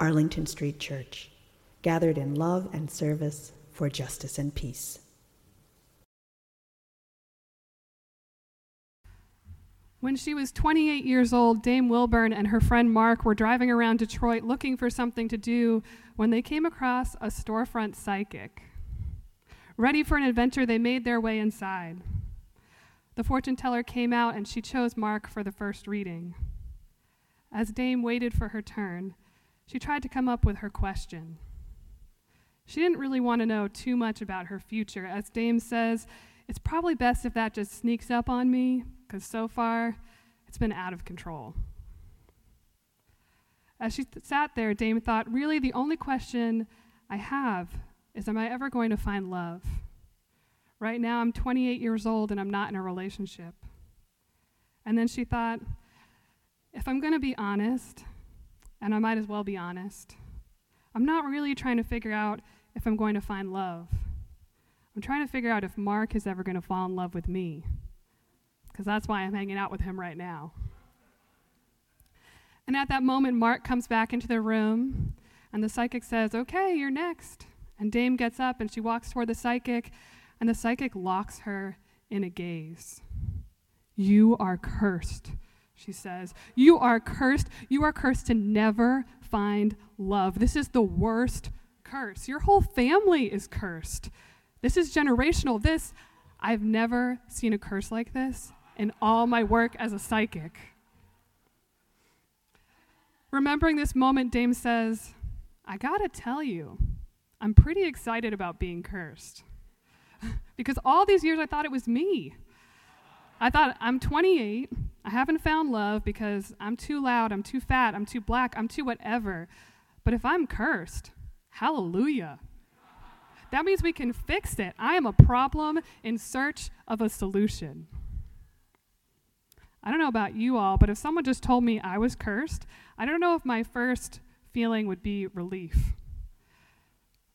Arlington Street Church, gathered in love and service for justice and peace. When she was 28 years old, Dame Wilburn and her friend Mark were driving around Detroit looking for something to do when they came across a storefront psychic. Ready for an adventure, they made their way inside. The fortune teller came out and she chose Mark for the first reading. As Dame waited for her turn, she tried to come up with her question. She didn't really want to know too much about her future. As Dame says, it's probably best if that just sneaks up on me, because so far it's been out of control. As she th- sat there, Dame thought, really, the only question I have is Am I ever going to find love? Right now, I'm 28 years old and I'm not in a relationship. And then she thought, if I'm going to be honest, and I might as well be honest. I'm not really trying to figure out if I'm going to find love. I'm trying to figure out if Mark is ever going to fall in love with me, because that's why I'm hanging out with him right now. And at that moment, Mark comes back into the room, and the psychic says, Okay, you're next. And Dame gets up and she walks toward the psychic, and the psychic locks her in a gaze. You are cursed, she says. You are cursed. You are cursed to never find love. This is the worst curse. Your whole family is cursed. This is generational. This, I've never seen a curse like this in all my work as a psychic. Remembering this moment, Dame says, I gotta tell you, I'm pretty excited about being cursed. because all these years I thought it was me. I thought, I'm 28. I haven't found love because I'm too loud, I'm too fat, I'm too black, I'm too whatever. But if I'm cursed, hallelujah. That means we can fix it. I am a problem in search of a solution. I don't know about you all, but if someone just told me I was cursed, I don't know if my first feeling would be relief.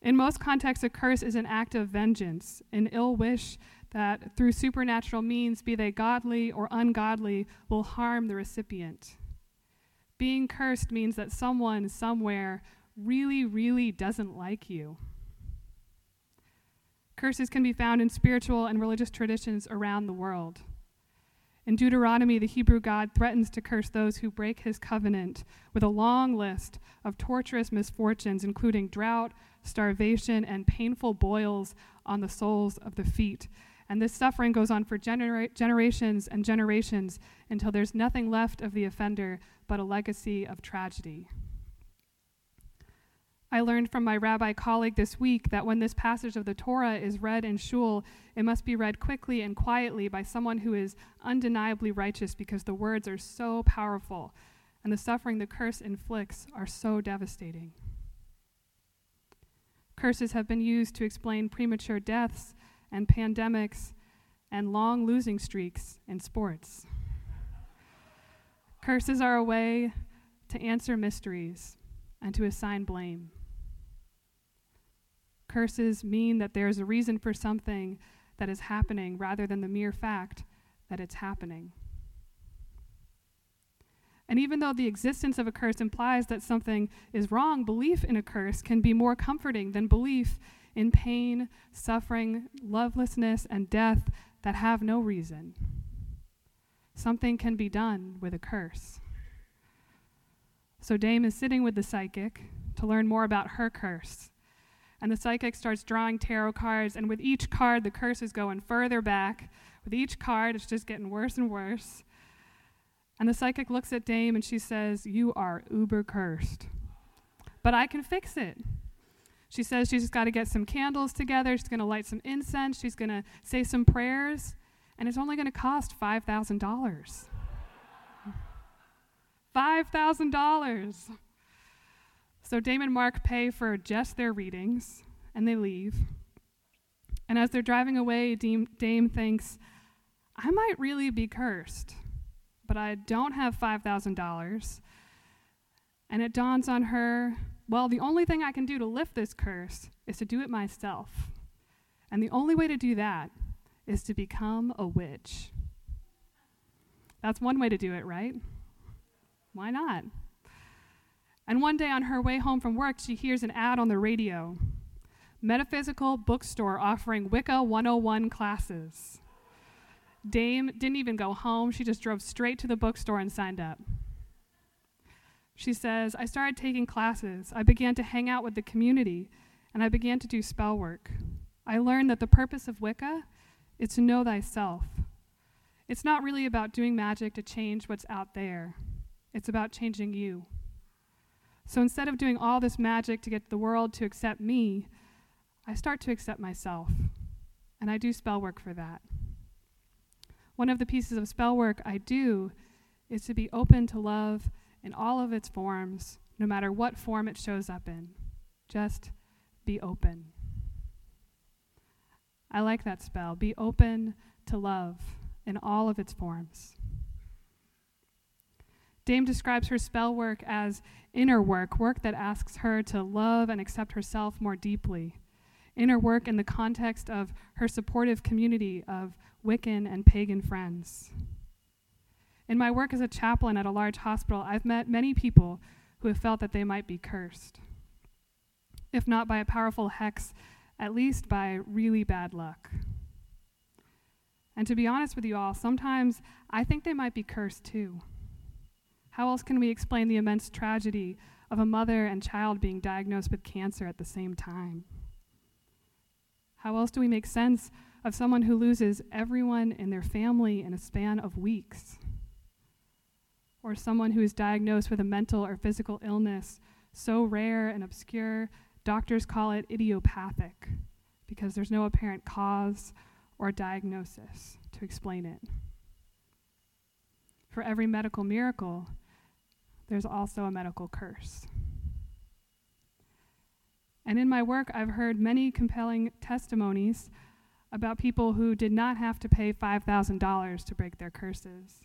In most contexts, a curse is an act of vengeance, an ill wish that through supernatural means, be they godly or ungodly, will harm the recipient. Being cursed means that someone somewhere really, really doesn't like you. Curses can be found in spiritual and religious traditions around the world. In Deuteronomy, the Hebrew God threatens to curse those who break his covenant with a long list of torturous misfortunes, including drought, starvation, and painful boils on the soles of the feet. And this suffering goes on for genera- generations and generations until there's nothing left of the offender but a legacy of tragedy. I learned from my rabbi colleague this week that when this passage of the Torah is read in shul, it must be read quickly and quietly by someone who is undeniably righteous because the words are so powerful and the suffering the curse inflicts are so devastating. Curses have been used to explain premature deaths and pandemics and long losing streaks in sports. Curses are a way to answer mysteries and to assign blame. Curses mean that there is a reason for something that is happening rather than the mere fact that it's happening. And even though the existence of a curse implies that something is wrong, belief in a curse can be more comforting than belief in pain, suffering, lovelessness, and death that have no reason. Something can be done with a curse. So Dame is sitting with the psychic to learn more about her curse. And the psychic starts drawing tarot cards, and with each card, the curse is going further back. With each card, it's just getting worse and worse. And the psychic looks at Dame and she says, You are uber cursed. But I can fix it. She says she's got to get some candles together. She's going to light some incense. She's going to say some prayers. And it's only going to cost $5,000. $5,000. So Dame and Mark pay for just their readings and they leave. And as they're driving away, Dame, Dame thinks, I might really be cursed, but I don't have $5,000. And it dawns on her, well, the only thing I can do to lift this curse is to do it myself. And the only way to do that is to become a witch. That's one way to do it, right? Why not? And one day on her way home from work, she hears an ad on the radio Metaphysical bookstore offering Wicca 101 classes. Dame didn't even go home. She just drove straight to the bookstore and signed up. She says, I started taking classes. I began to hang out with the community, and I began to do spell work. I learned that the purpose of Wicca is to know thyself. It's not really about doing magic to change what's out there, it's about changing you. So instead of doing all this magic to get the world to accept me, I start to accept myself. And I do spell work for that. One of the pieces of spell work I do is to be open to love in all of its forms, no matter what form it shows up in. Just be open. I like that spell. Be open to love in all of its forms. Dame describes her spell work as inner work, work that asks her to love and accept herself more deeply. Inner work in the context of her supportive community of Wiccan and pagan friends. In my work as a chaplain at a large hospital, I've met many people who have felt that they might be cursed. If not by a powerful hex, at least by really bad luck. And to be honest with you all, sometimes I think they might be cursed too. How else can we explain the immense tragedy of a mother and child being diagnosed with cancer at the same time? How else do we make sense of someone who loses everyone in their family in a span of weeks? Or someone who is diagnosed with a mental or physical illness so rare and obscure, doctors call it idiopathic because there's no apparent cause or diagnosis to explain it. For every medical miracle, there's also a medical curse. And in my work, I've heard many compelling testimonies about people who did not have to pay $5,000 to break their curses,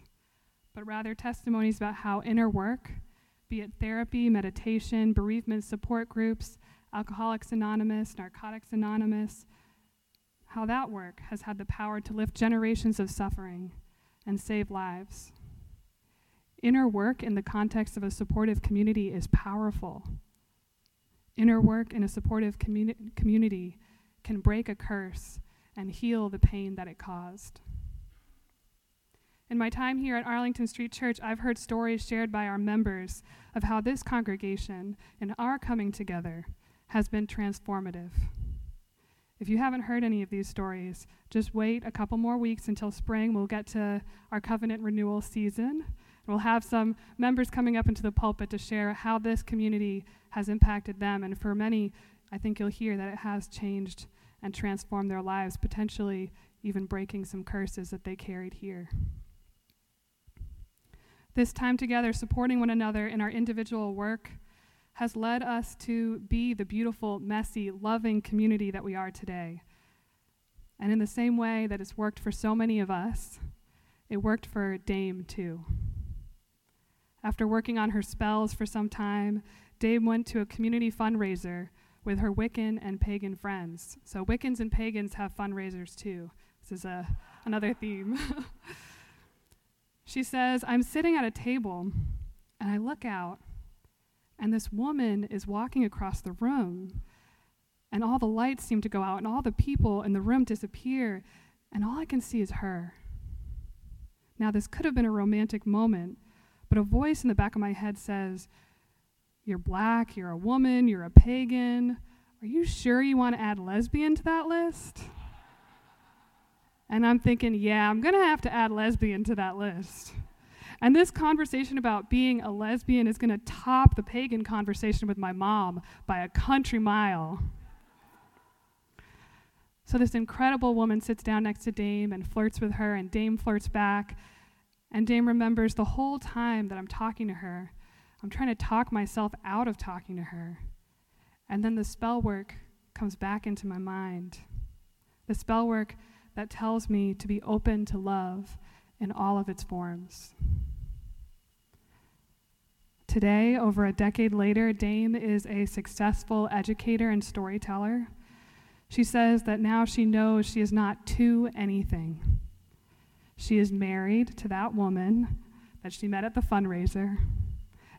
but rather testimonies about how inner work, be it therapy, meditation, bereavement support groups, Alcoholics Anonymous, Narcotics Anonymous, how that work has had the power to lift generations of suffering and save lives. Inner work in the context of a supportive community is powerful. Inner work in a supportive communi- community can break a curse and heal the pain that it caused. In my time here at Arlington Street Church, I've heard stories shared by our members of how this congregation and our coming together has been transformative. If you haven't heard any of these stories, just wait a couple more weeks until spring. We'll get to our covenant renewal season. We'll have some members coming up into the pulpit to share how this community has impacted them. And for many, I think you'll hear that it has changed and transformed their lives, potentially even breaking some curses that they carried here. This time together, supporting one another in our individual work, has led us to be the beautiful, messy, loving community that we are today. And in the same way that it's worked for so many of us, it worked for Dame too. After working on her spells for some time, Dame went to a community fundraiser with her Wiccan and pagan friends. So, Wiccans and pagans have fundraisers too. This is a, another theme. she says, I'm sitting at a table and I look out, and this woman is walking across the room, and all the lights seem to go out, and all the people in the room disappear, and all I can see is her. Now, this could have been a romantic moment but a voice in the back of my head says, You're black, you're a woman, you're a pagan. Are you sure you want to add lesbian to that list? And I'm thinking, yeah, I'm going to have to add lesbian to that list. And this conversation about being a lesbian is going to top the pagan conversation with my mom by a country mile. So, this incredible woman sits down next to Dame and flirts with her, and Dame flirts back. And Dame remembers the whole time that I'm talking to her, I'm trying to talk myself out of talking to her. And then the spell work comes back into my mind. The spell work that tells me to be open to love in all of its forms. Today, over a decade later, Dame is a successful educator and storyteller. She says that now she knows she is not to anything. She is married to that woman that she met at the fundraiser,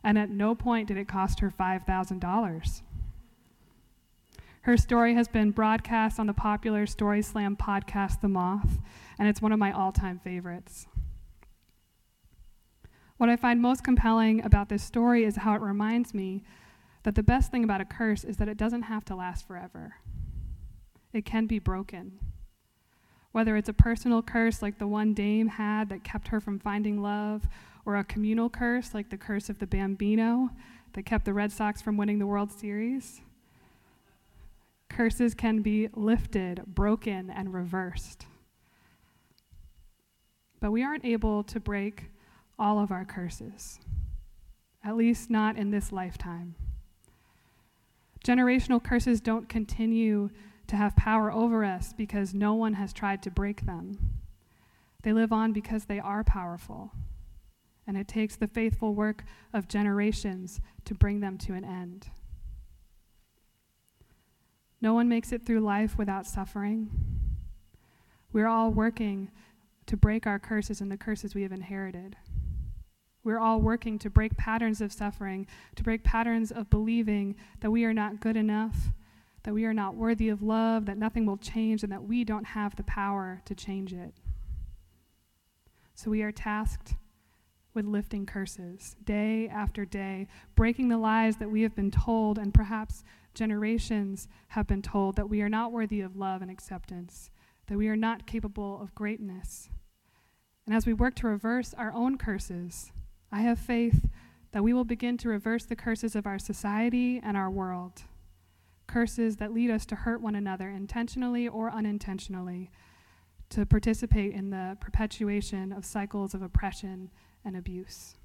and at no point did it cost her $5,000. Her story has been broadcast on the popular Story Slam podcast, The Moth, and it's one of my all time favorites. What I find most compelling about this story is how it reminds me that the best thing about a curse is that it doesn't have to last forever. It can be broken. Whether it's a personal curse like the one Dame had that kept her from finding love, or a communal curse like the curse of the Bambino that kept the Red Sox from winning the World Series curses can be lifted, broken, and reversed. But we aren't able to break all of our curses, at least not in this lifetime. Generational curses don't continue to have power over us because no one has tried to break them. They live on because they are powerful, and it takes the faithful work of generations to bring them to an end. No one makes it through life without suffering. We're all working to break our curses and the curses we have inherited. We're all working to break patterns of suffering, to break patterns of believing that we are not good enough, that we are not worthy of love, that nothing will change, and that we don't have the power to change it. So we are tasked with lifting curses day after day, breaking the lies that we have been told and perhaps generations have been told that we are not worthy of love and acceptance, that we are not capable of greatness. And as we work to reverse our own curses, I have faith that we will begin to reverse the curses of our society and our world. Curses that lead us to hurt one another intentionally or unintentionally, to participate in the perpetuation of cycles of oppression and abuse.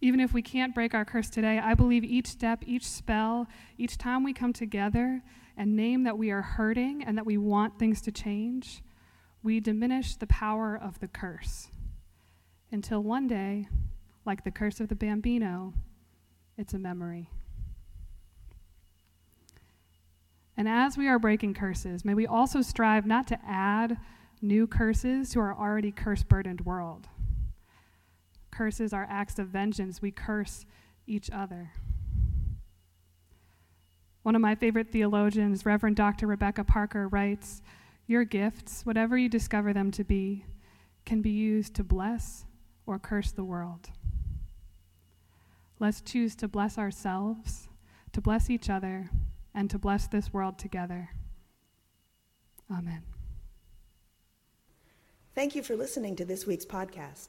Even if we can't break our curse today, I believe each step, each spell, each time we come together and name that we are hurting and that we want things to change, we diminish the power of the curse. Until one day, like the curse of the Bambino, it's a memory. And as we are breaking curses, may we also strive not to add new curses to our already curse burdened world curses are acts of vengeance. We curse each other. One of my favorite theologians, Reverend Dr. Rebecca Parker, writes Your gifts, whatever you discover them to be, can be used to bless or curse the world. Let's choose to bless ourselves, to bless each other, and to bless this world together. Amen. Thank you for listening to this week's podcast.